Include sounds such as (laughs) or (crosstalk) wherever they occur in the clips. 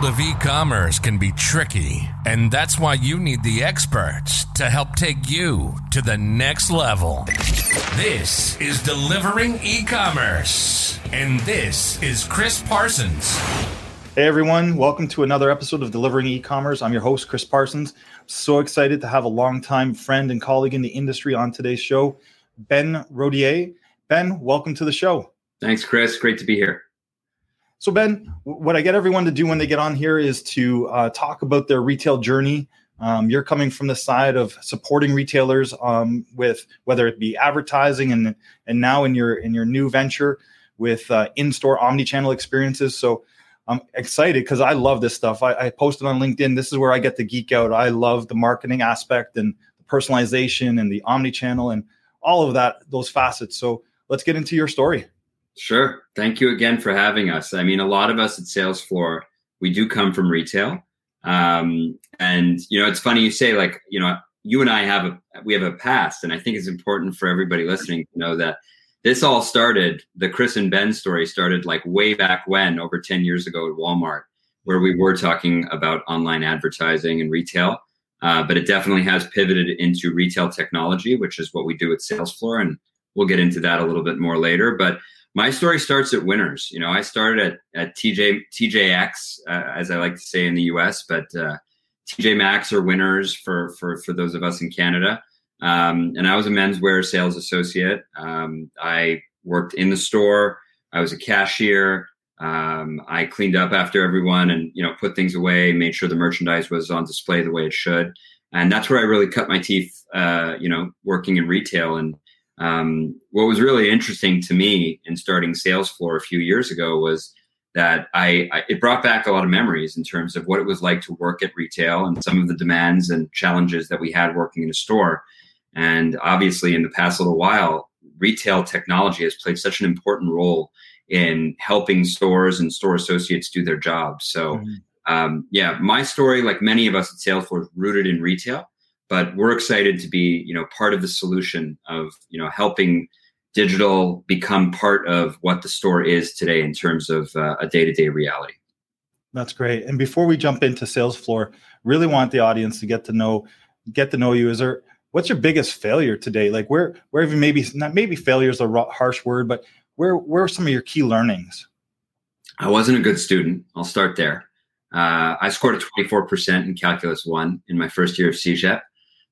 world of e commerce can be tricky, and that's why you need the experts to help take you to the next level. This is Delivering E Commerce, and this is Chris Parsons. Hey everyone, welcome to another episode of Delivering E-commerce. I'm your host Chris Parsons. So excited to have a longtime friend and colleague in the industry on today's show, Ben Rodier. Ben, welcome to the show. Thanks, Chris. Great to be here. So, Ben, what I get everyone to do when they get on here is to uh, talk about their retail journey. Um, you're coming from the side of supporting retailers um, with whether it be advertising and and now in your in your new venture with uh, in-store omni-channel experiences. So I'm excited because I love this stuff. I, I, posted on LinkedIn. This is where I get to geek out. I love the marketing aspect and the personalization and the omni-channel and all of that, those facets. So let's get into your story. Sure. Thank you again for having us. I mean, a lot of us at SalesFloor, we do come from retail. Um, and you know, it's funny you say like, you know, you and I have a we have a past, and I think it's important for everybody listening to know that this all started. The Chris and Ben story started like way back when, over ten years ago at Walmart, where we were talking about online advertising and retail. Uh, but it definitely has pivoted into retail technology, which is what we do at SalesFloor, and we'll get into that a little bit more later. But my story starts at Winners. You know, I started at, at TJ TJX, uh, as I like to say in the U.S., but uh, TJ Maxx or Winners for for for those of us in Canada. Um, and I was a menswear sales associate. Um, I worked in the store. I was a cashier. Um, I cleaned up after everyone and you know put things away, made sure the merchandise was on display the way it should. And that's where I really cut my teeth. Uh, you know, working in retail and um, what was really interesting to me in starting SalesFloor a few years ago was that I, I, it brought back a lot of memories in terms of what it was like to work at retail and some of the demands and challenges that we had working in a store. And obviously, in the past little while, retail technology has played such an important role in helping stores and store associates do their jobs. So, mm-hmm. um, yeah, my story, like many of us at SalesFloor, is rooted in retail but we're excited to be you know part of the solution of you know helping digital become part of what the store is today in terms of uh, a day-to-day reality. That's great. And before we jump into SalesFloor really want the audience to get to know get to know you. Is there what's your biggest failure today like where where have you maybe not maybe failure is a harsh word but where where are some of your key learnings? I wasn't a good student. I'll start there. Uh, i scored a 24% in calculus 1 in my first year of cégep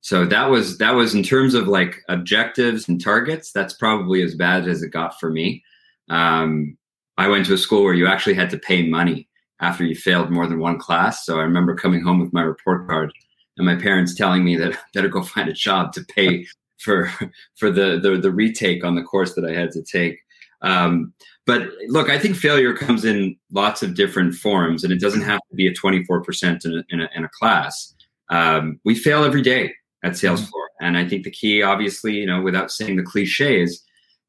so that was that was in terms of like objectives and targets that's probably as bad as it got for me. Um, i went to a school where you actually had to pay money after you failed more than one class. So i remember coming home with my report card and my parents telling me that I better go (laughs) find a job to pay for for the, the the retake on the course that i had to take. Um, but look i think failure comes in lots of different forms and it doesn't have to be a 24% in a, in a, in a class. Um, we fail every day at SalesFloor. Mm-hmm. And I think the key, obviously, you know, without saying the cliche, is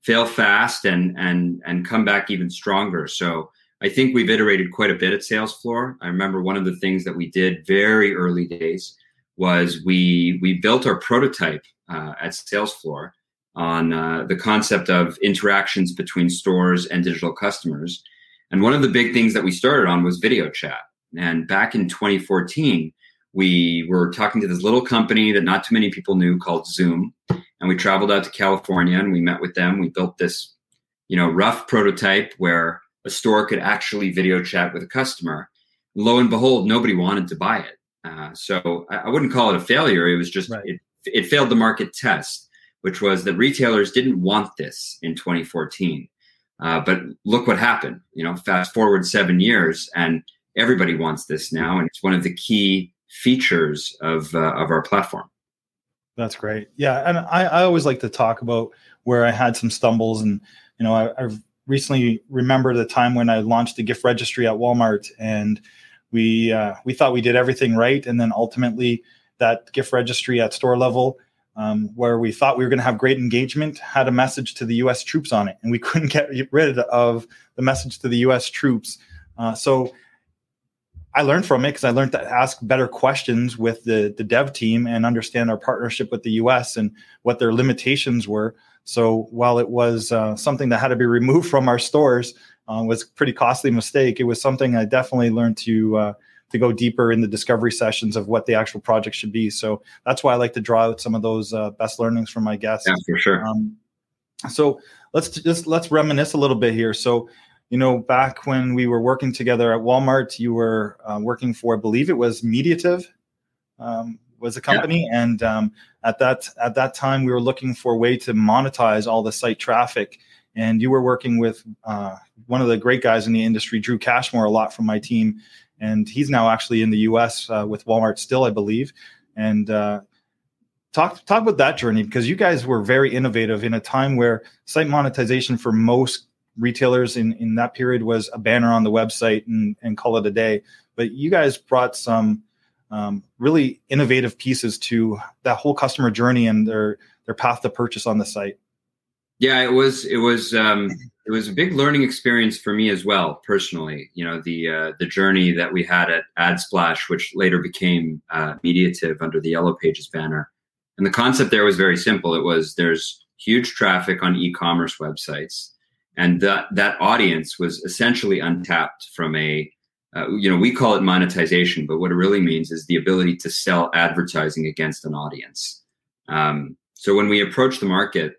fail fast and and and come back even stronger. So I think we've iterated quite a bit at SalesFloor. I remember one of the things that we did very early days was we we built our prototype uh, at SalesFloor on uh, the concept of interactions between stores and digital customers. And one of the big things that we started on was video chat. And back in 2014, we were talking to this little company that not too many people knew called Zoom. And we traveled out to California and we met with them. We built this, you know, rough prototype where a store could actually video chat with a customer. Lo and behold, nobody wanted to buy it. Uh, so I, I, wouldn't call it a failure. It was just right. it, it failed the market test, which was that retailers didn't want this in 2014. Uh, but look what happened. You know, fast forward seven years, and everybody wants this now, and it's one of the key features of uh, of our platform. That's great. Yeah, and I, I always like to talk about where I had some stumbles, and you know, I, I've recently remembered the time when I launched the gift registry at Walmart, and we uh, we thought we did everything right, and then ultimately that gift registry at store level. Um, where we thought we were going to have great engagement had a message to the U.S. troops on it, and we (laughs) couldn't get rid of the message to the U.S. troops. Uh, so I learned from it because I learned to ask better questions with the the dev team and understand our partnership with the U.S. and what their limitations were. So while it was uh, something that had to be (laughs) removed from our stores, uh, was pretty costly mistake. It was something I definitely learned to uh, to go deeper in the discovery sessions of what the actual project should be. So that's why I like to draw out some of those uh, best learnings from my guests. Yeah, for sure. Um, so let's just let's reminisce a little bit here. So you know, back when we were working together at Walmart, you were uh, working for, I believe it was Mediative, um, was a company, yeah. and um, at that at that time we were looking for a way to monetize all the site traffic. And you were working with uh, one of the great guys in the industry, Drew Cashmore, a lot from my team, and he's now actually in the U.S. Uh, with Walmart still, I believe. And uh, talk talk about that journey because you guys were very innovative in a time where site monetization for most retailers in in that period was a banner on the website and and call it a day. But you guys brought some um, really innovative pieces to that whole customer journey and their their path to purchase on the site. Yeah, it was it was um, it was a big learning experience for me as well personally. You know the uh, the journey that we had at AdSplash, which later became uh, Mediative under the Yellow Pages banner, and the concept there was very simple. It was there's huge traffic on e-commerce websites, and that that audience was essentially untapped from a uh, you know we call it monetization, but what it really means is the ability to sell advertising against an audience. Um, so when we approached the market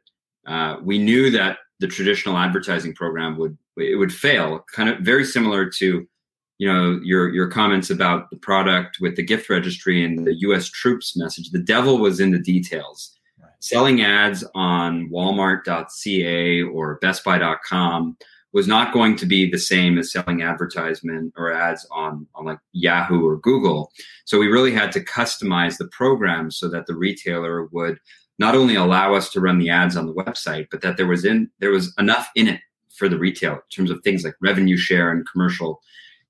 uh, we knew that the traditional advertising program would it would fail kind of very similar to you know your your comments about the product with the gift registry and the US troops message the devil was in the details. Selling ads on walmart.ca or bestbuy.com was not going to be the same as selling advertisement or ads on, on like Yahoo or Google. So we really had to customize the program so that the retailer would not only allow us to run the ads on the website, but that there was in there was enough in it for the retail in terms of things like revenue share and commercial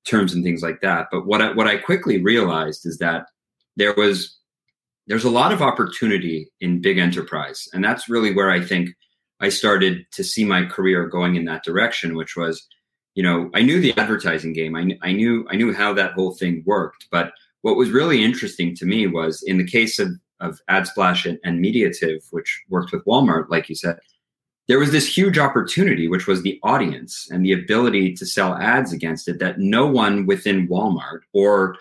terms and things like that. But what I, what I quickly realized is that there was there's a lot of opportunity in big enterprise, and that's really where I think I started to see my career going in that direction, which was, you know, I knew the advertising game. I, I knew I knew how that whole thing worked, but what was really interesting to me was in the case of of AdSplash and, and Mediative, which worked with Walmart, like you said, there was this huge opportunity, which was the audience and the ability to sell ads against it that no one within Walmart or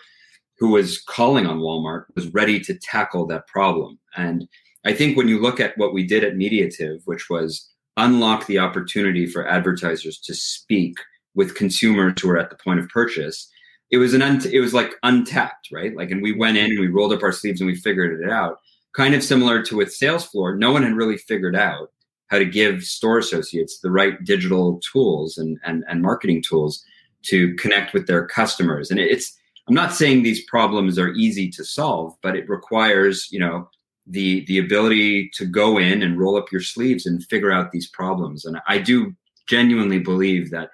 who was calling on Walmart was ready to tackle that problem. And I think when you look at what we did at Mediative, which was unlock the opportunity for advertisers to speak with consumers who are at the point of purchase, it was an un- it was like untapped, right? Like, and we went in and we rolled up our sleeves and we figured it out. Kind of similar to with Salesfloor, no one had really figured out how to give store associates the right digital tools and and, and marketing tools to connect with their customers. And it's I'm not saying these problems are easy to solve, but it requires you know the the ability to go in and roll up your sleeves and figure out these problems. And I do genuinely believe that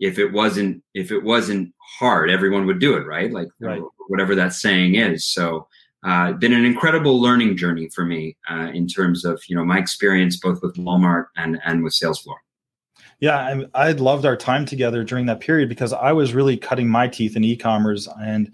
if it wasn't if it wasn't hard everyone would do it right like right. whatever that saying is so uh, been an incredible learning journey for me uh, in terms of you know my experience both with walmart and and with salesfloor yeah I, I loved our time together during that period because i was really cutting my teeth in e-commerce and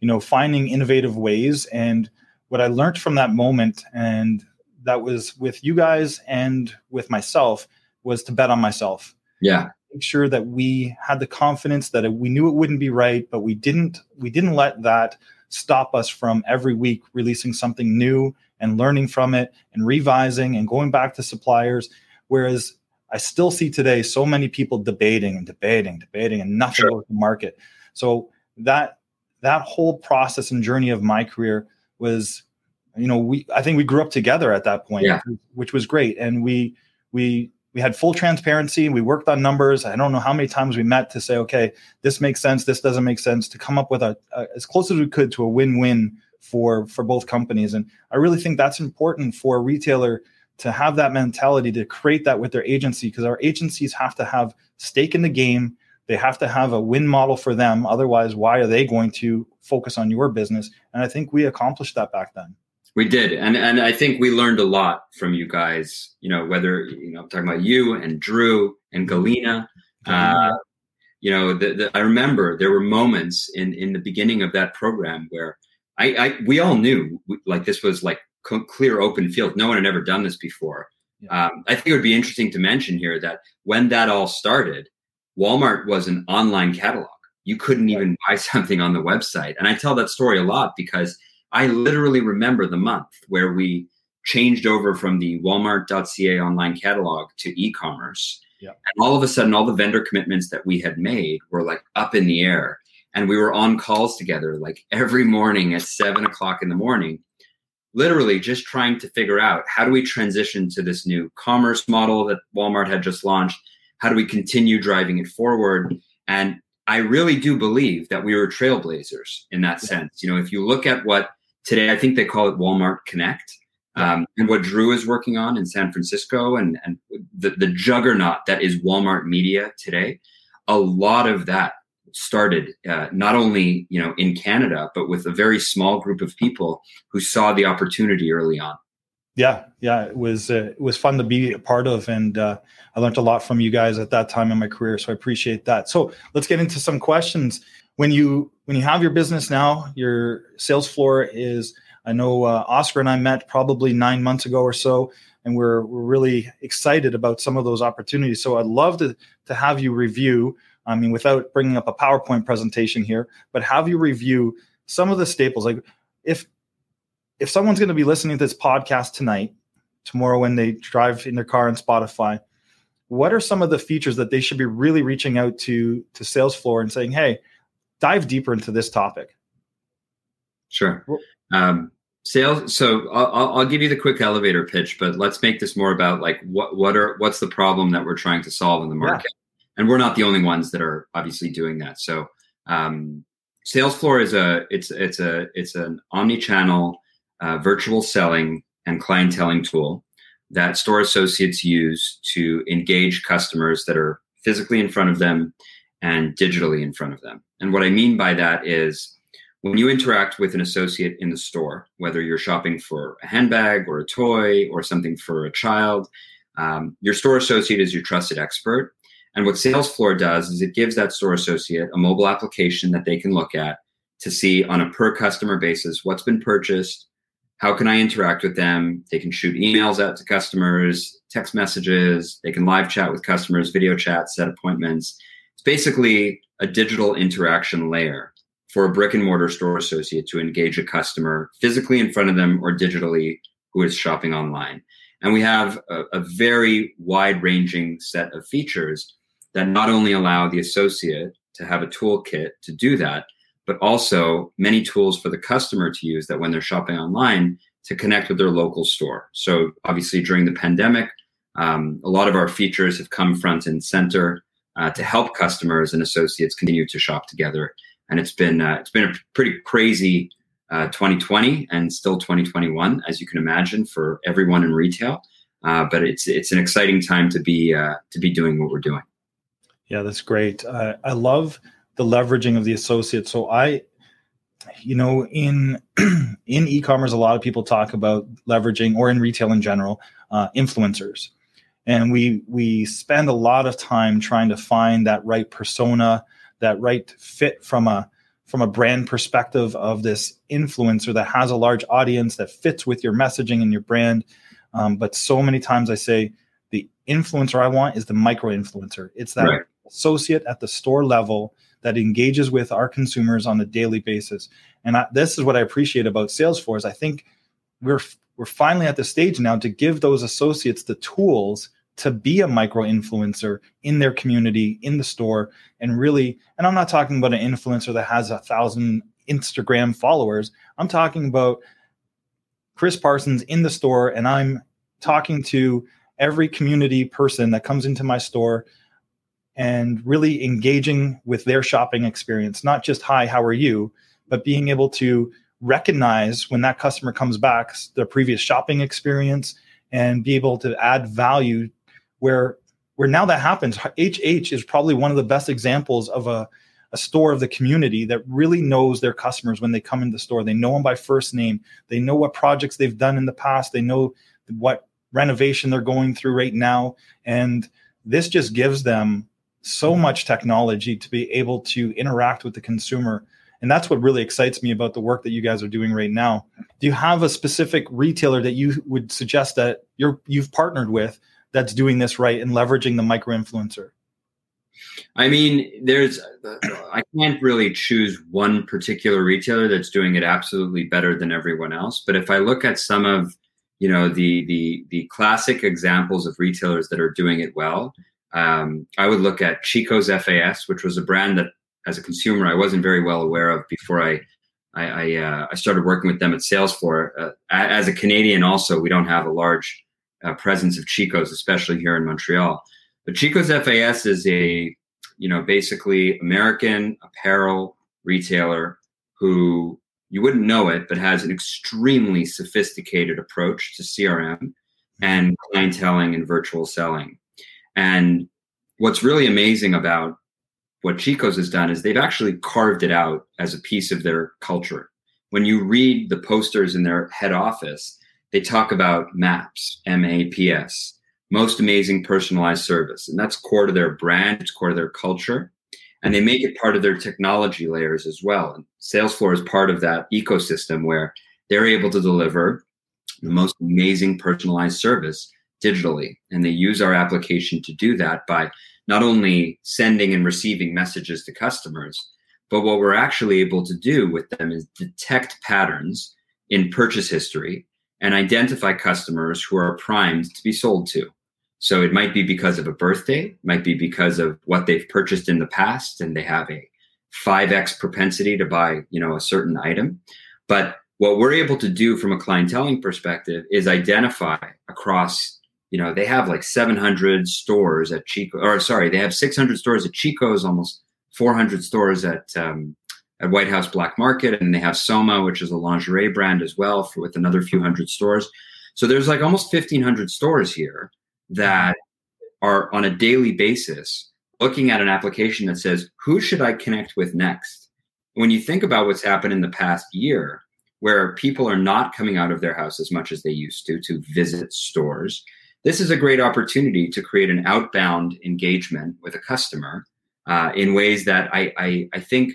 you know finding innovative ways. And what i learned from that moment and that was with you guys and with myself was to bet on myself. Yeah. Make sure that we had the confidence that we knew it wouldn't be right, but we didn't we didn't let that stop us from every week releasing something new and learning from it and revising and going back to suppliers. Whereas I still see today so many people debating and debating, debating, and nothing sure. the market. So that that whole process and journey of my career was, you know, we I think we grew up together at that point, yeah. which was great, and we we we had full transparency. And we worked on numbers. I don't know how many times we met to say, okay, this makes sense, this doesn't make sense, to come up with a, a as close as we could to a win-win for for both companies. And I really think that's important for a retailer to have that mentality to create that with their agency because our agencies have to have stake in the game. They have to have a win model for them. Otherwise, why are they going to focus on your business? And I think we accomplished that back then. We did, and and I think we learned a lot from you guys. You know, whether you know, I'm talking about you and Drew and Galina. Uh, you know, the, the, I remember there were moments in in the beginning of that program where I, I we all knew like this was like clear open field. No one had ever done this before. Yeah. Um, I think it would be interesting to mention here that when that all started, Walmart was an online catalog. You couldn't even buy (laughs) something on the website. And I tell that story a lot because I literally remember the month where we changed over from the walmart.ca online catalog to e-commerce. And all of a sudden all the vendor commitments that we had made were like up in the air. And we were on calls together like every morning at seven o'clock in the morning literally just trying to figure out how do we transition to this new commerce model that Walmart had just launched? How do we continue driving it forward? And I really do believe that we were trailblazers in that sense. You know, if you look at what today, I think they call it Walmart Connect, um, and what Drew is working on in San Francisco, and and the, the juggernaut that is Walmart Media today, a lot of that started uh, not only you know in Canada but with a very small group of people who saw the opportunity early on. Yeah, yeah, it was uh, it was fun to be a part of, and uh, I learned a lot from you guys at that time in my career. So I appreciate that. So let's get into some questions. When you when you have your business now, your sales floor is. I know uh, Oscar and I met probably nine months ago or so, and we're we're really excited about some of those opportunities. So I'd love to to have you review I mean, without bringing up a PowerPoint presentation here, but have you review some of the staples. Like if if someone's going to be listening to this podcast tonight, tomorrow when they drive in their car on Spotify, what are some of the features that they should be really reaching out to to Salesfloor and saying, "Hey, dive deeper into this topic"? Sure. Um, sales. So I'll, I'll give you the quick elevator pitch, but let's make this more about like what what are what's the problem that we're trying to solve in the market. Yeah and we're not the only ones that are obviously doing that. So um, Salesfloor is a it's it's a it's an omni-channel uh, virtual selling and clienteling tool that store associates use to engage customers that are physically in front of them and digitally in front of them. And what I mean by that is when you interact with an associate in the store, whether you're shopping for a handbag or a toy or something for a child, um, your store associate is your trusted expert and what Salesfloor does is it gives that store associate a mobile application that they can look at to see on a per customer basis what's been purchased, how can I interact with them? They can shoot emails out to customers, text messages, they can live chat with customers, video chat, set appointments. It's basically a digital interaction layer for a brick and mortar store associate to engage a customer physically in front of them or digitally who is shopping online. And we have a, a very wide ranging set of features that not only allow the associate to have a toolkit to do that, but also many tools for the customer to use that when they're shopping online to connect with their local store. So obviously during the pandemic, um, a lot of our features have come front and center uh, to help customers and associates continue to shop together. And it's been uh, it's been a pretty crazy uh, 2020 and still 2021, as you can imagine, for everyone in retail. Uh, but it's it's an exciting time to be uh, to be doing what we're doing. Yeah, that's great. I love the leveraging of the associate. So I, you know, in (clears throat) in e-commerce, a lot of people talk about leveraging, or in retail in general, uh, influencers, and we we spend a lot of time trying to find that right persona, that right fit from a from a brand perspective of this influencer that has a large audience that fits with your messaging and your brand. Um, but so many times I say the influencer I want is the micro influencer. It's that right associate at the store level that engages with our consumers on a daily basis. And I, this is what I appreciate about Salesfloor. I think we're we're finally at the stage now to give those associates the tools to be a micro influencer in their community, in the store, and really. And I'm not talking about an influencer that has a thousand Instagram followers. I'm talking about Chris Parsons in the store, and I'm talking to every community person that comes into my store and really engaging with their shopping experience, not just, hi, how are you, but being able to recognize when that customer comes back their previous shopping experience and be able to add value where where now that happens hh is probably one of the best examples of a, a store of the community that really knows their customers when they come in the store. They know them by first name. They know what projects they've done in the past. They know what renovation they're going through right now. And this just gives them so much technology to be able to interact with the consumer. And that's what really excites me about the work that you guys are doing right now. Do you have a specific retailer that you would suggest that you're you've partnered with that's doing this right and leveraging the micro influencer? I mean, there's, I can't really choose one particular retailer that's doing it absolutely better than everyone else. But if I look at some of, you know, the the the classic examples of retailers that are doing it well, um, I would look at Chico's FAS, which was a brand that, as a consumer, I wasn't very well aware of before I I, I, uh, I started working with them at Salesfloor. Uh, as a Canadian, also, we don't have a large uh, presence of Chico's, especially here in Montreal. But Chico's FAS is a, you know, basically American apparel retailer who you wouldn't know it, but has an extremely sophisticated approach to CRM and clienteling and virtual selling. And what's really amazing about what Chico's has done is they've actually carved it out as a piece of their culture. When you read the posters in their head office, they talk about MAPS, M A P S, most amazing personalized service. And that's core to their brand, it's core to their culture. And they make it part of their technology layers as well. And Salesfloor is part of that ecosystem where they're able to deliver the most amazing personalized service digitally. And they use our application to do that by not only sending and receiving messages to customers, but what we're actually able to do with them is detect patterns in purchase history and identify customers who are primed to be sold to. So it might be because of a birthday, might be because of what they've purchased in the past and they have a 5x propensity to buy, you know, a certain item. But what we're able to do from a clienteling perspective is identify across, you know, they have like 700 stores at Chico, or sorry, they have 600 stores at Chico's, almost 400 stores at um, at White House Black Market, and they have Soma, which is a lingerie brand as well, for, with another few hundred stores. So there's like almost 1,500 stores here that are on a daily basis looking at an application that says, who should I connect with next? When you think about what's happened in the past year, where people are not coming out of their house as much as they used to to visit stores, this is a great opportunity to create an outbound engagement with a customer uh, in ways that I, I, I think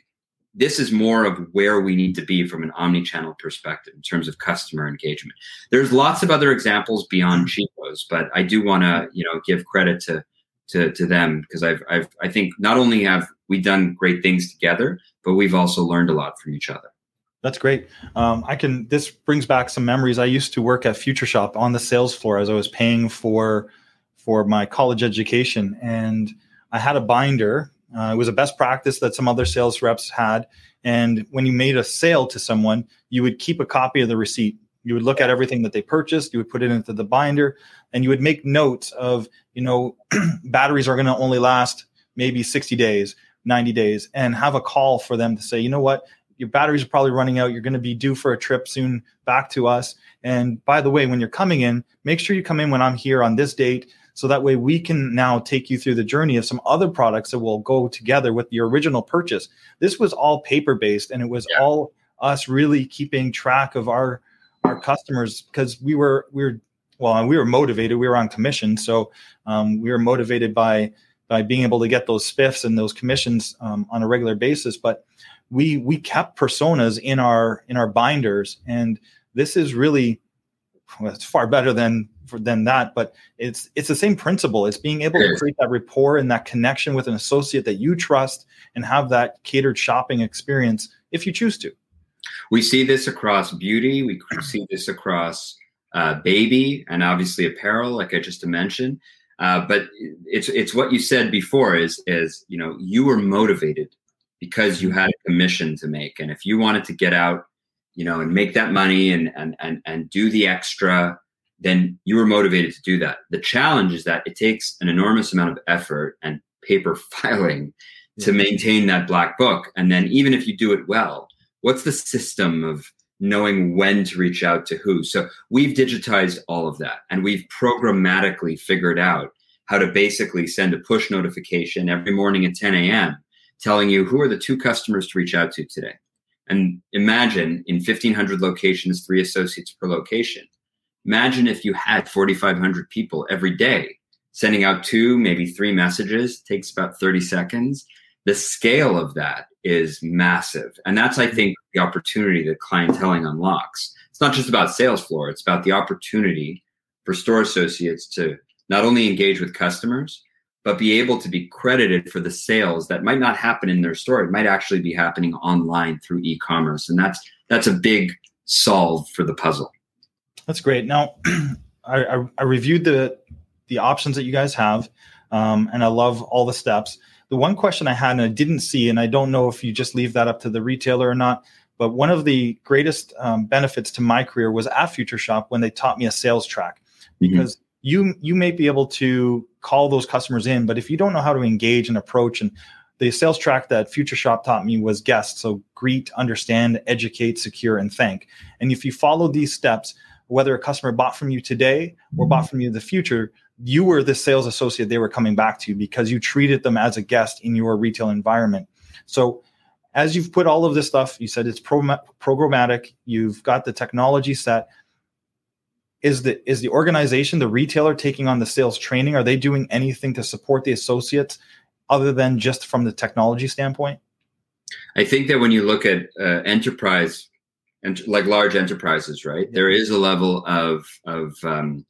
this is more of where we need to be from an omni-channel perspective in terms of customer engagement. There's lots of other examples beyond mm-hmm. Chico's, but I do want to, you know, give credit to to, to them because I've, I've I think not only have we done great things together, but we've also learned a lot from each other. That's great. Um, I can. This brings back some memories. I used to work at Future Shop on the sales floor as I was paying for for my college education, and I had a binder uh, it was a best practice that some other sales reps had. And when you made a sale to someone, you would keep a copy of the receipt. You would look at everything that they purchased, you would put it into the binder, and you would make notes of, you know, (clears throat) batteries are going to only last maybe 60 days, 90 days, and have a call for them to say, you know what, your batteries are probably running out. You're going to be due for a trip soon back to us. And by the way, when you're coming in, make sure you come in when I'm here on this date so that way we can now take you through the journey of some other products that will go together with the original purchase. This was all paper based and it was yeah. all us really keeping track of our our customers because we were we were well we were motivated we were on commission so um, we were motivated by by being able to get those spiffs and those commissions um, on a regular basis but we we kept personas in our in our binders. And this is really well, it's far better than than that but it's it's the same principle. It's being able to create that rapport and that connection with an associate that you trust and have that catered shopping experience if you choose to. We see this across beauty. We (clears throat) see this across uh, baby and obviously apparel like i just mentioned. Uh, but it's it's what you said before is is you know you were motivated because you had a commission to make and if you wanted to get out you know and make that money and and and, and do the extra then you were motivated to do that. The challenge is that it takes an enormous amount of effort and paper (laughs) filing to mm-hmm. maintain that black book. And then even if you do it well, what's the system of knowing when to reach out to who? So we've digitized all of that and we've programmatically figured out how to basically send a push notification every morning at 10 a.m. telling you who are the two customers to reach out to today. And imagine in 1500 locations, three associates per location Imagine if you had 4,500 people every day sending out two, maybe three messages, takes about 30 seconds. The scale of that is massive. And that's, I think, the opportunity that clienteling unlocks. It's not just about sales floor, it's about the opportunity for store associates to not only engage with customers, but be able to be credited for the sales that might not happen in their store. It might actually be happening online through e-commerce, and that's that's a big solve for the puzzle. That's great. Now, (clears throat) I, I, I, reviewed the the options that you guys have, um, and I love all the steps. The one question I had and I didn't see, and I don't know if you just leave that up to the retailer or not, but one of the greatest um, benefits to my career was at Future Shop when they taught me a sales track, mm-hmm. because mm-hmm. you you may be able to call those customers in, but if you don't know how to engage and approach and the sales track that Future Shop taught me was guest. So greet, understand, educate, secure, and thank. And if you follow these steps, whether a customer bought from you today or bought mm-hmm. from you in the future, you were the sales associate they were coming back to because you treated them as a guest in your retail environment. So, as you've put all of this stuff, you said it's programmatic, you've got the technology set. Is the is the organization, the retailer taking on the sales training? Are they doing anything to support the associates other than just from the technology standpoint? I think that when you look at uh, enterprise and like large enterprises, right? Yeah. There is a level of of um,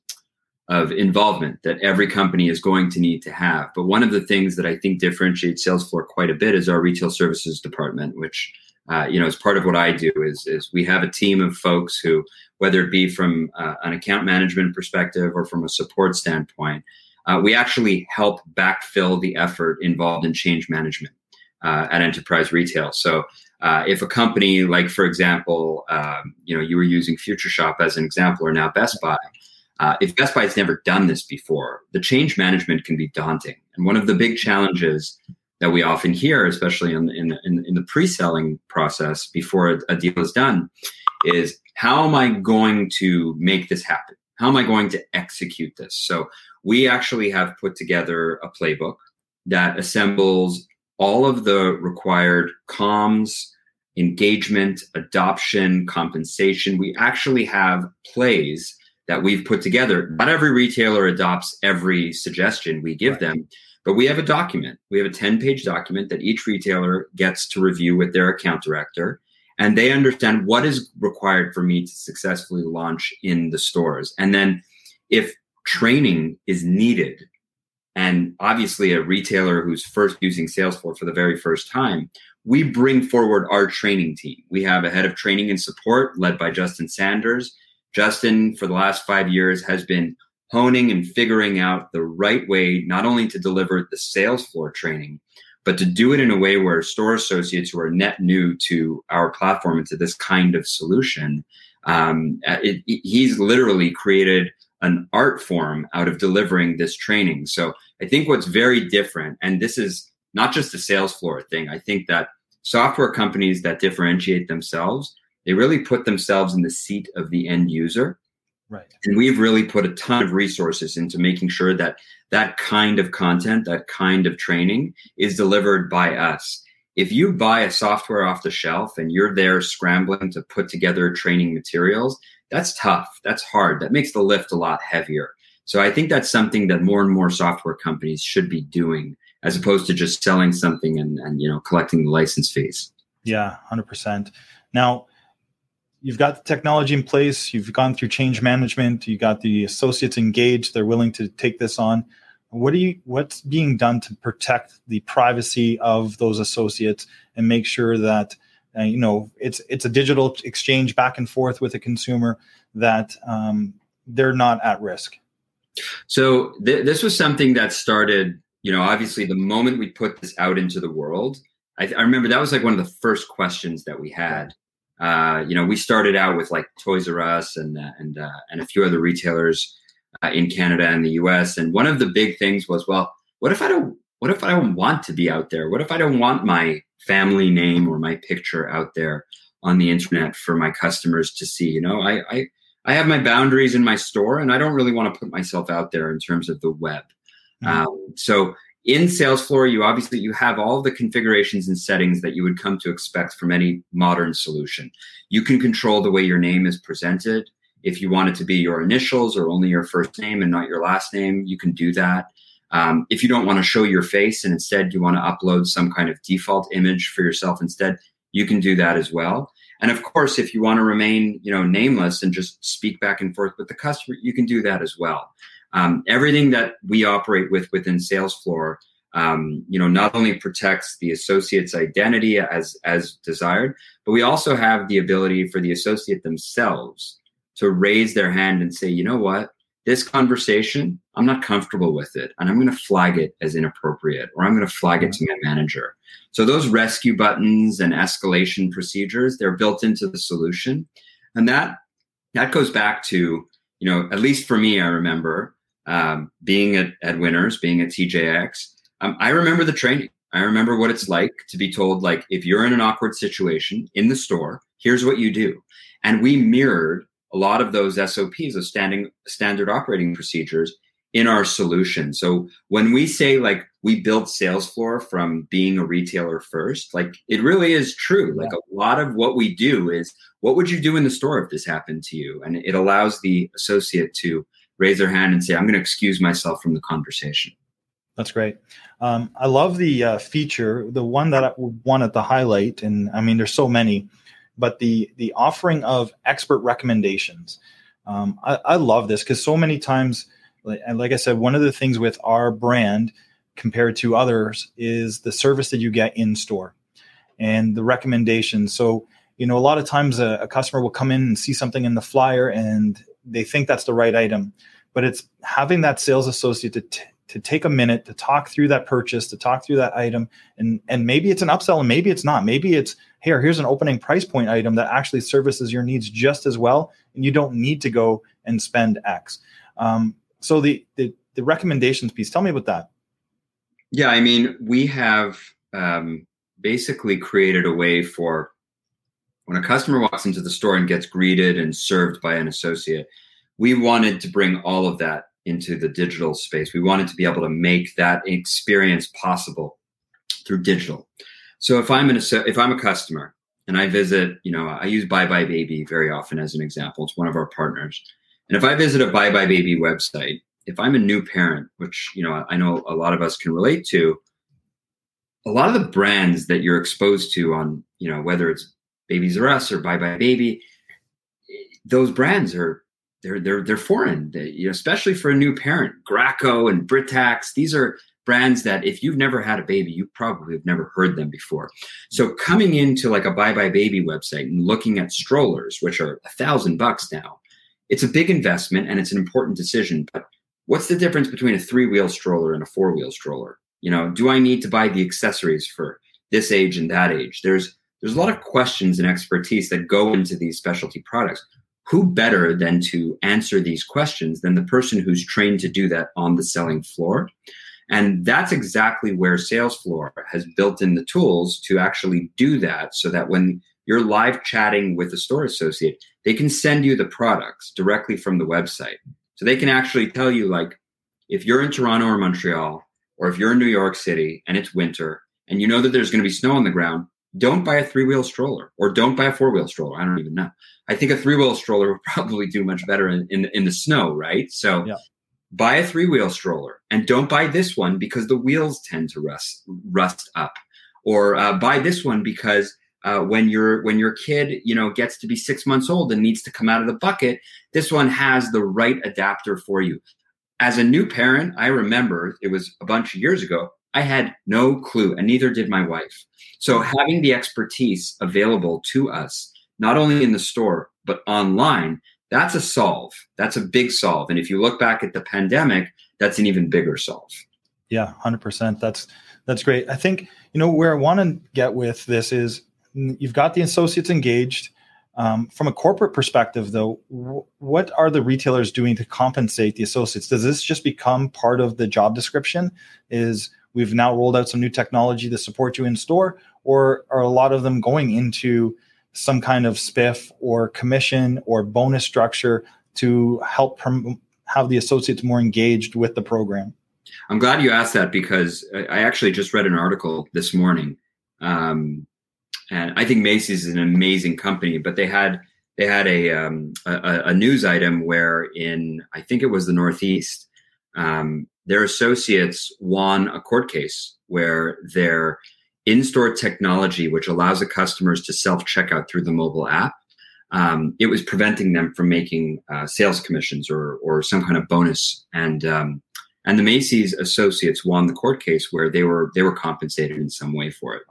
of involvement that every company is going to need to have. But one of the things that I think differentiates Salesfloor quite a bit is our retail services department, which uh, you know as part of what I do. Is is we have a team of folks who, whether it be from uh, an account management perspective or from a support standpoint, uh, we actually help backfill the effort involved in change management uh, at enterprise retail. So uh, if a company like, for example, um, you know, you were using Future Shop as an example, or now Best Buy, uh, if Best Buy has never done this before, the change management can be daunting. And one of the big challenges that we often hear, especially in, in, in, in the pre-selling process before a, a deal is done, is how am I going to make this happen? How am I going to execute this? So we actually have put together a playbook that assembles all of the required comms, engagement, adoption, compensation. We actually have plays that we've put together. Not every retailer adopts every suggestion we give right. them, but we have a document. We have a 10 page document that each retailer gets to review with their account director. And they understand what is required for me to successfully launch in the stores. And then if training is needed and obviously a retailer who's first using Salesfloor for the very first time, we bring forward our training team. We have a head of training and support led by Justin Sanders. Justin, for the last five years, has been honing and figuring out the right way not only to deliver the sales floor training, but to do it in a way where store associates who are net new to our platform and to this kind of solution, um, it, it, he's literally created an art form out of delivering this training. So I think what's very different, and this is not just a sales floor thing, I think that software companies that differentiate themselves, they really put themselves in the seat of the end user. Right. And we've really put a ton of resources into making sure that that kind of content, that kind of training is delivered by us. If you buy a software off the shelf and you're there scrambling to put together training materials, that's tough. That's hard. That makes the lift a lot heavier. So I think that's something that more and more software companies should be doing as opposed to just selling something and, and you know collecting the license fees. Yeah, 100%. Now, you've got the technology in place, you've gone through change management, you got the associates engaged, they're willing to take this on. What are you what's being done to protect the privacy of those associates and make sure that uh, you know, it's it's a digital exchange back and forth with a consumer that um, they're not at risk. So th- this was something that started. You know, obviously, the moment we put this out into the world, I, th- I remember that was like one of the first questions that we had. Uh, you know, we started out with like Toys R Us and uh, and uh, and a few other retailers uh, in Canada and the U.S. And one of the big things was, well, what if I don't? What if I don't want to be out there? What if I don't want my family name or my picture out there on the internet for my customers to see. You know, I, I, I have my boundaries in my store and I don't really want to put myself out there in terms of the web. Mm-hmm. Um, so in Salesfloor, you obviously you have all the configurations and settings that you would come to expect from any modern solution. You can control the way your name is presented. If you want it to be your initials or only your first name and not your last name, you can do that. Um, if you don't want to show your face and instead you want to upload some kind of default image for yourself instead, you can do that as well. And of course, if you want to remain, you know, nameless and just speak back and forth with the customer, you can do that as well. Um, everything that we operate with within Salesfloor, um, you know, not only protects the associate's identity as as desired, but we also have the ability for the associate themselves to raise their hand and say, you know what, this conversation, I'm not comfortable with it, and I'm going to flag it as inappropriate, or I'm going to flag it to my manager. So those rescue buttons and escalation procedures, they're built into the solution, and that that goes back to you know at least for me, I remember um, being at, at Winners, being at TJX. Um, I remember the training. I remember what it's like to be told like if you're in an awkward situation in the store, here's what you do, and we mirrored a lot of those SOPs, of standing standard operating procedures, in our solution. So when we say like we built sales floor from being a retailer first, like it really is true. Like a lot of what we do is what would you do in the store if this happened to you? And it allows the associate to raise their hand and say, I'm going to excuse myself from the conversation. That's great. Um, I love the uh, feature, the one that I wanted to highlight, and I mean, there's so many, but the the offering of expert recommendations. Um, I, I love this because so many times and like I said, one of the things with our brand compared to others is the service that you get in store and the recommendations. So, you know, a lot of times a, a customer will come in and see something in the flyer and they think that's the right item, but it's having that sales associate to, t- to take a minute to talk through that purchase, to talk through that item, and and maybe it's an upsell and maybe it's not. Maybe it's here, here's an opening price point item that actually services your needs just as well, and you don't need to go and spend X. Um, so the, the the recommendations piece, tell me about that. Yeah, I mean, we have um, basically created a way for when a customer walks into the store and gets greeted and served by an associate, we wanted to bring all of that into the digital space. We wanted to be able to make that experience possible through digital. So if I'm an if I'm a customer and I visit, you know, I use Buy Buy Baby very often as an example. It's one of our partners. And if I visit a Buy Buy Baby website, if I'm a new parent, which you know I know a lot of us can relate to, a lot of the brands that you're exposed to on you know whether it's Babies R Us or Buy Buy Baby, those brands are they're they're they're foreign, they, you know, especially for a new parent. Graco and Britax, these are brands that if you've never had a baby, you probably have never heard them before. So coming into like a Buy Buy Baby website and looking at strollers, which are a thousand bucks now, it's a big investment and it's an important decision. But what's the difference between a three wheel stroller and a four wheel stroller? You know, do I need to buy the accessories for this age and that age? There's there's a lot of questions and expertise that go into these specialty products. Who better than to answer these questions than the person who's trained to do that on the selling floor? And that's exactly where Sales Floor has built in the tools to actually do that so that when you're live chatting with a store associate, they can send you the products directly from the website. So they can actually tell you, like, if you're in Toronto or Montreal, or if you're in New York City and it's winter and you know that there's going to be snow on the ground, don't buy a three wheel stroller or don't buy a four wheel stroller. I don't even know. I think a three wheel stroller would (laughs) probably do much better in, in, in the snow, right? So yeah. buy a three wheel stroller and don't buy this one because the wheels tend to rust, rust up. Or uh, buy this one because uh, when your when your kid you know gets to be six months old and needs to come out of the bucket this one has the right adapter for you as a new parent i remember it was a bunch of years ago i had no clue and neither did my wife. So having the expertise available to us not only in the store but online that's a solve. That's a big solve. And if you look back at the pandemic that's an even bigger solve. Yeah 100% that's that's great. I think you know where i want to get with this is you've got the associates engaged. Um, from a corporate perspective, though, w- what are the retailers doing to compensate the associates? Does this just become part of the job description? Is we've now rolled out some new technology to support you in store, or are a lot of them going into some kind of spiff or commission or bonus structure to help prom- have the associates more engaged with the program? I'm glad you asked that because I actually just read an article this morning um, and I think Macy's is an amazing company, but they had they had a um, a, a, news item where in I think it was the Northeast, um, their associates won a court case where their in-store technology, which allows the customers to self-checkout through the mobile app, um, it was preventing them from making uh, sales commissions or or some kind of bonus. And um, and the Macy's associates won the court case where they were they were compensated in some way for it.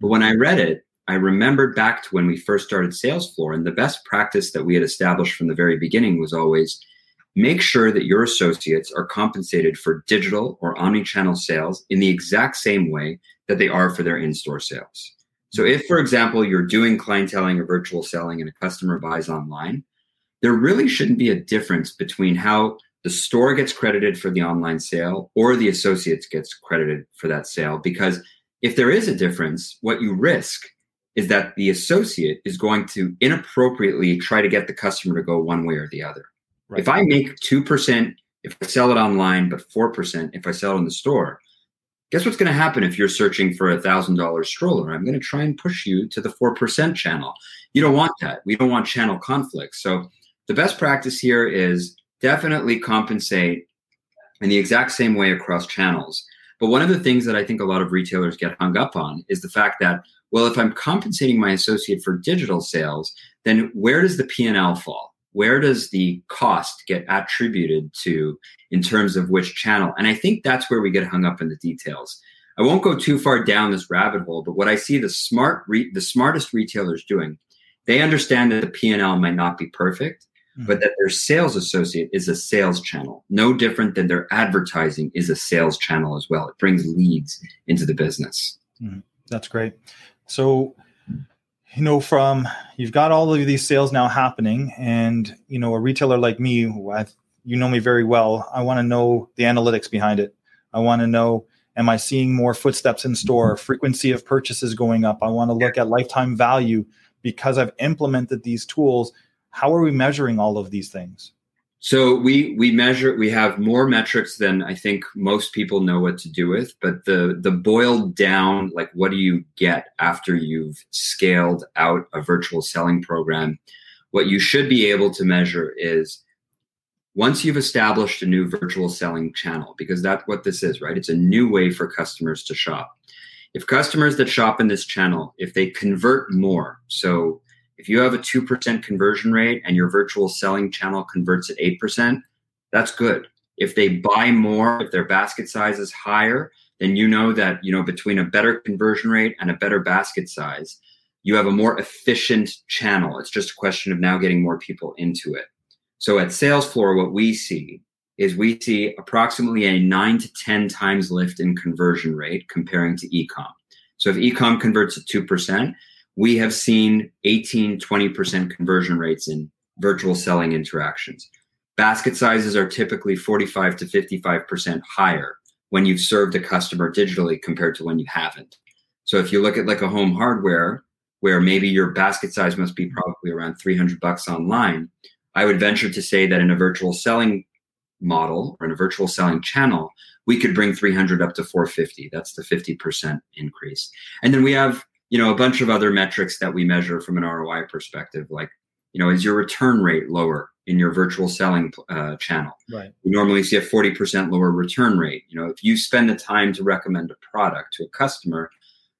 But when I read it, I remembered back to when we first started Salesfloor, and the best practice that we had established from the very beginning was always make sure that your associates are compensated for digital or omni-channel sales in the exact same way that they are for their in-store sales. So if, for example, you're doing clienteling or virtual selling and a customer buys online, there really shouldn't be a difference between how the store gets credited for the online sale or the associates gets credited for that sale because if there is a difference, what you risk is that the associate is going to inappropriately try to get the customer to go one way or the other. Right. If I make 2%, if I sell it online, but 4% if I sell it in the store, guess what's going to happen if you're searching for a $1,000 stroller? I'm going to try and push you to the 4% channel. You don't want that. We don't want channel conflicts. So the best practice here is definitely compensate in the exact same way across channels. But one of the things that I think a lot of retailers get hung up on is the fact that, well, if I'm compensating my associate for digital sales, then where does the P&L fall? Where does the cost get attributed to in terms of which channel? And I think that's where we get hung up in the details. I won't go too far down this rabbit hole, but what I see the smart, re- the smartest retailers doing, they understand that the P&L might not be perfect, mm-hmm. but that their sales associate is a sales channel, no different than their advertising is a sales channel as well. It brings leads into the business. Mm-hmm. That's great. So you know from you've got all of these sales now happening and you know a retailer like me you know me very well i want to know the analytics behind it. I want to know am i seeing more footsteps in store frequency of purchases going up? I want to look at lifetime value because i've implemented these tools. How are we measuring all of these things so we we measure we have more metrics than I think most people know what to do with, but the the boiled down like what do you get after you've scaled out a virtual selling program? What you should be able to measure is once you've established a new virtual selling channel because that's what this is, right? It's a new way for customers to shop. If customers that shop in this channel, if they convert more, so if you have a 2% conversion rate and your virtual selling channel converts at 8%, that's good. If they buy more, if their basket size is higher, then you know that, you know, between a better conversion rate and a better basket size, you have a more efficient channel. It's just a question of now getting more people into it. So at Salesfloor, what we see is we see approximately a nine to 10 times lift in conversion rate comparing to ecom. So if ecom converts at 2%, we have seen 18, 20% conversion rates in virtual selling interactions. Basket sizes are typically 45 to 55% higher when you've served a customer digitally compared to when you haven't. So if you look at like a home hardware where maybe your basket size must be probably around 300 bucks online, I would venture to say that in a virtual selling model or in a virtual selling channel, we could bring 300 up to 450. That's the 50% increase. And then we have you know a bunch of other metrics that we measure from an ROI perspective, like you know, is your return rate lower in your virtual selling uh, channel? Right. We normally see a forty percent lower return rate. You know, if you spend the time to recommend a product to a customer,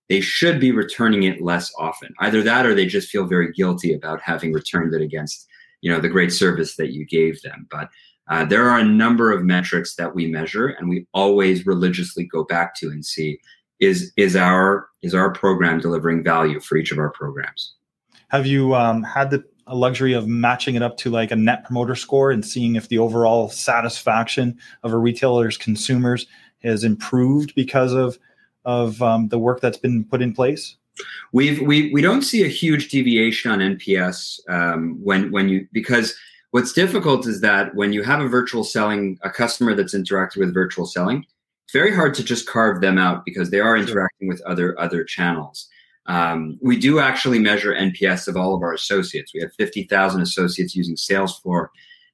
they should be returning it less often. Either that, or they just feel very guilty about having returned it against you know the great service that you gave them. But uh, there are a number of metrics that we measure, and we always religiously go back to and see is is our is our program delivering value for each of our programs. Have you um, had the luxury of matching it up to like a net promoter score and seeing if the overall satisfaction of a retailer's consumers has improved because of of um, the work that's been put in place? We've we we don't see a huge deviation on nps um, when when you because what's difficult is that when you have a virtual selling a customer that's interacted with virtual selling very hard to just carve them out because they are interacting with other other channels. Um, we do actually measure NPS of all of our associates. We have 50,000 associates using Salesfloor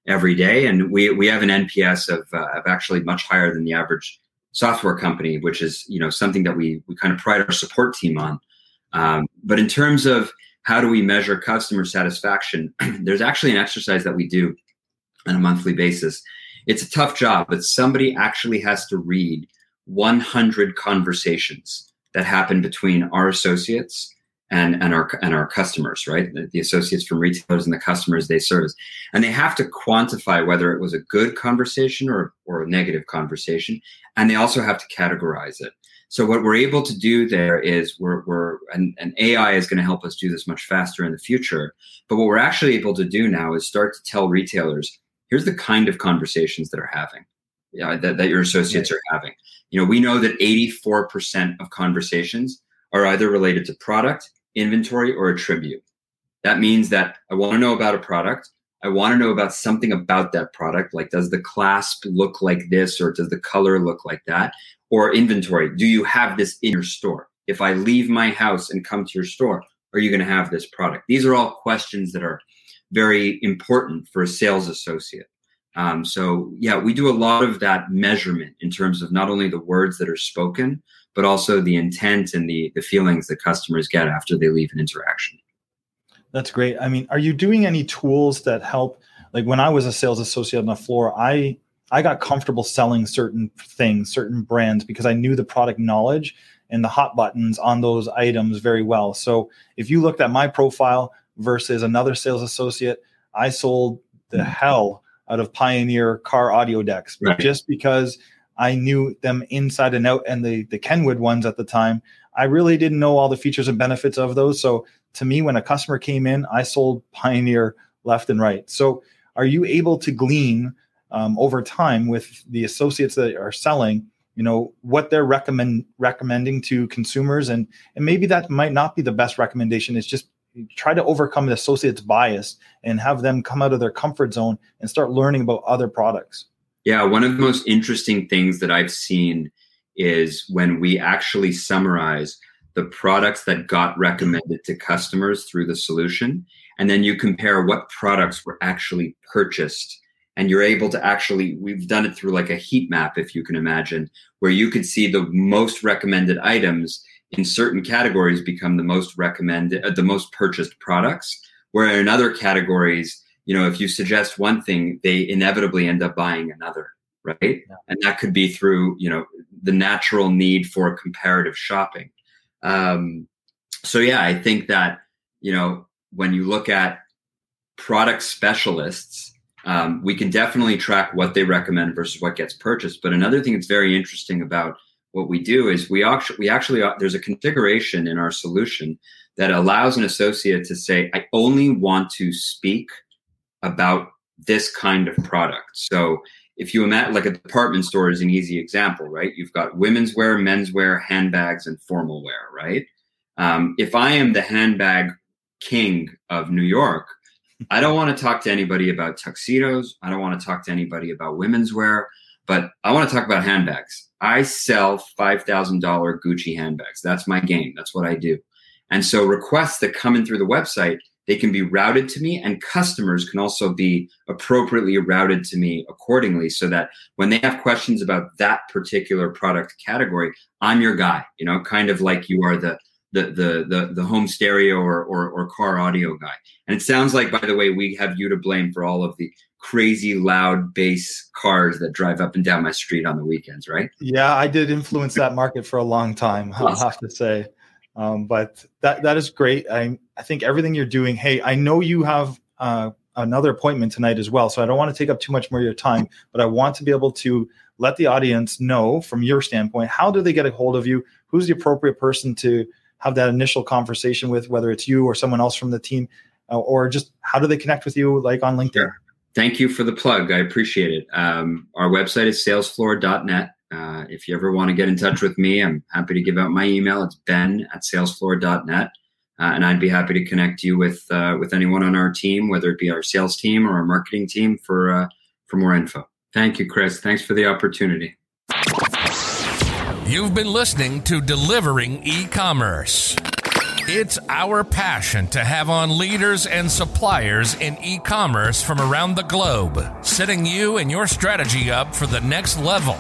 every day, and we we have an NPS of, uh, of actually much higher than the average software company, which is you know something that we we kind of pride our support team on. Um, but in terms of how do we measure customer satisfaction, (clears throat) there's actually an exercise that we do on a monthly basis it's a tough job, but somebody actually has to read 100 conversations that happen between our associates and and our and our customers, right? The, the, associates from retailers and the customers they service, and they have to quantify whether it was a good conversation or or a negative conversation, and they also have to categorize it. So what we're able to do there is we're we're and, and AI is going to help us do this much faster in the future. But what we're actually able to do now is start to tell retailers, here's the kind of conversations that are having, yeah, that, that your associates are having. You know, we know that 84% of conversations are either related to product inventory, or attribute. That means that I want to know about a product. I want to know about something about that product, like does the clasp look like this or does the color look like that? Or inventory, do you have this in your store? If I leave my house and come to your store, are you going to have this product? These are all questions that are very important for a sales associate. Um, so, yeah, we do a lot of that measurement in terms of not only the words that are spoken, but also the intent and the the feelings that customers get after they leave an interaction. That's great. I mean, are you doing any tools that help? Like when I was a sales associate on the floor, I I got comfortable selling certain things, certain brands because I knew the product knowledge and the hot buttons on those items very well. So if you looked at my profile versus another sales associate, I sold the mm-hmm. hell out of Pioneer car audio decks right. just because I knew them inside and out, and the the Kenwood ones at the time. I really didn't know all the features and benefits of those. So to me, when a customer came in, I sold Pioneer left and right. So are you able to glean um, over time with the associates that are selling? You know what they're recommend recommending to consumers, and and maybe that might not be the best recommendation. It's just try to overcome the associate's bias and have them come out of their comfort zone and start learning about other products. Yeah, one of the most interesting things that I've seen is when we actually summarize the products that got recommended to customers through the solution. And then you compare what products were actually purchased. And you're able to actually, we've done it through like a heat map, if you can imagine, where you could see the most recommended items in certain categories become the most recommended, uh, the most purchased products, where in other categories, you know, if you suggest one thing, they inevitably end up buying another, right? Yeah. And that could be through, you know, the natural need for comparative shopping. Um, so yeah, I think that, you know, when you look at product specialists, um, we can definitely track what they recommend versus what gets purchased. But another thing that's very interesting about what we do is we actually we actually uh, there's a configuration in our solution that allows an associate to say, I only want to speak about this kind of product. So if you imagine like a department store is an easy example, right? You've got women's wear, men's wear, handbags, and formal wear, right? Um, if I am the handbag king of New York, I don't want to talk to anybody about tuxedos. I don't want to talk to anybody about women's wear, but I want to talk about handbags. I sell $5,000 Gucci handbags. That's my game. That's what I do. And so requests that come in through the website they can be routed to me and customers can also be appropriately routed to me accordingly so that when they have questions about that particular product category i'm your guy you know kind of like you are the the the the, the home stereo or, or, or car audio guy and it sounds like by the way we have you to blame for all of the crazy loud bass cars that drive up and down my street on the weekends right yeah i did influence that market for a long time (laughs) i'll have to say um, but that that is great. I I think everything you're doing. Hey, I know you have uh, another appointment tonight as well, so I don't want to take up too much more of your time. But I want to be able to let the audience know from your standpoint how do they get a hold of you? Who's the appropriate person to have that initial conversation with, whether it's you or someone else from the team, uh, or just how do they connect with you, like on LinkedIn? Sure. Thank you for the plug. I appreciate it. Um, our website is salesfloor.net. Uh, if you ever want to get in touch with me, I'm happy to give out my email. It's ben at salesfloor.net. Uh, and I'd be happy to connect you with uh, with anyone on our team, whether it be our sales team or our marketing team, for uh, for more info. Thank you, Chris. Thanks for the opportunity. You've been listening to Delivering E-commerce. It's our passion to have on leaders and suppliers in e-commerce from around the globe, setting you and your strategy up for the next level.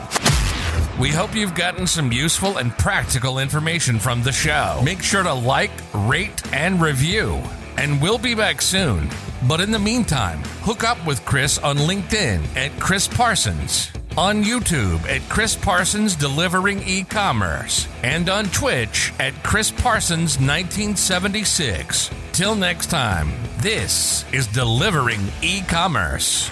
We hope you've gotten some useful and practical information from the show. Make sure to like, rate, and review. And we'll be back soon. But in the meantime, hook up with Chris on LinkedIn at Chris Parsons on YouTube at Chris Parsons Delivering E-commerce and on Twitch at Chris Parsons 1976. Till next time, this is Delivering E-commerce.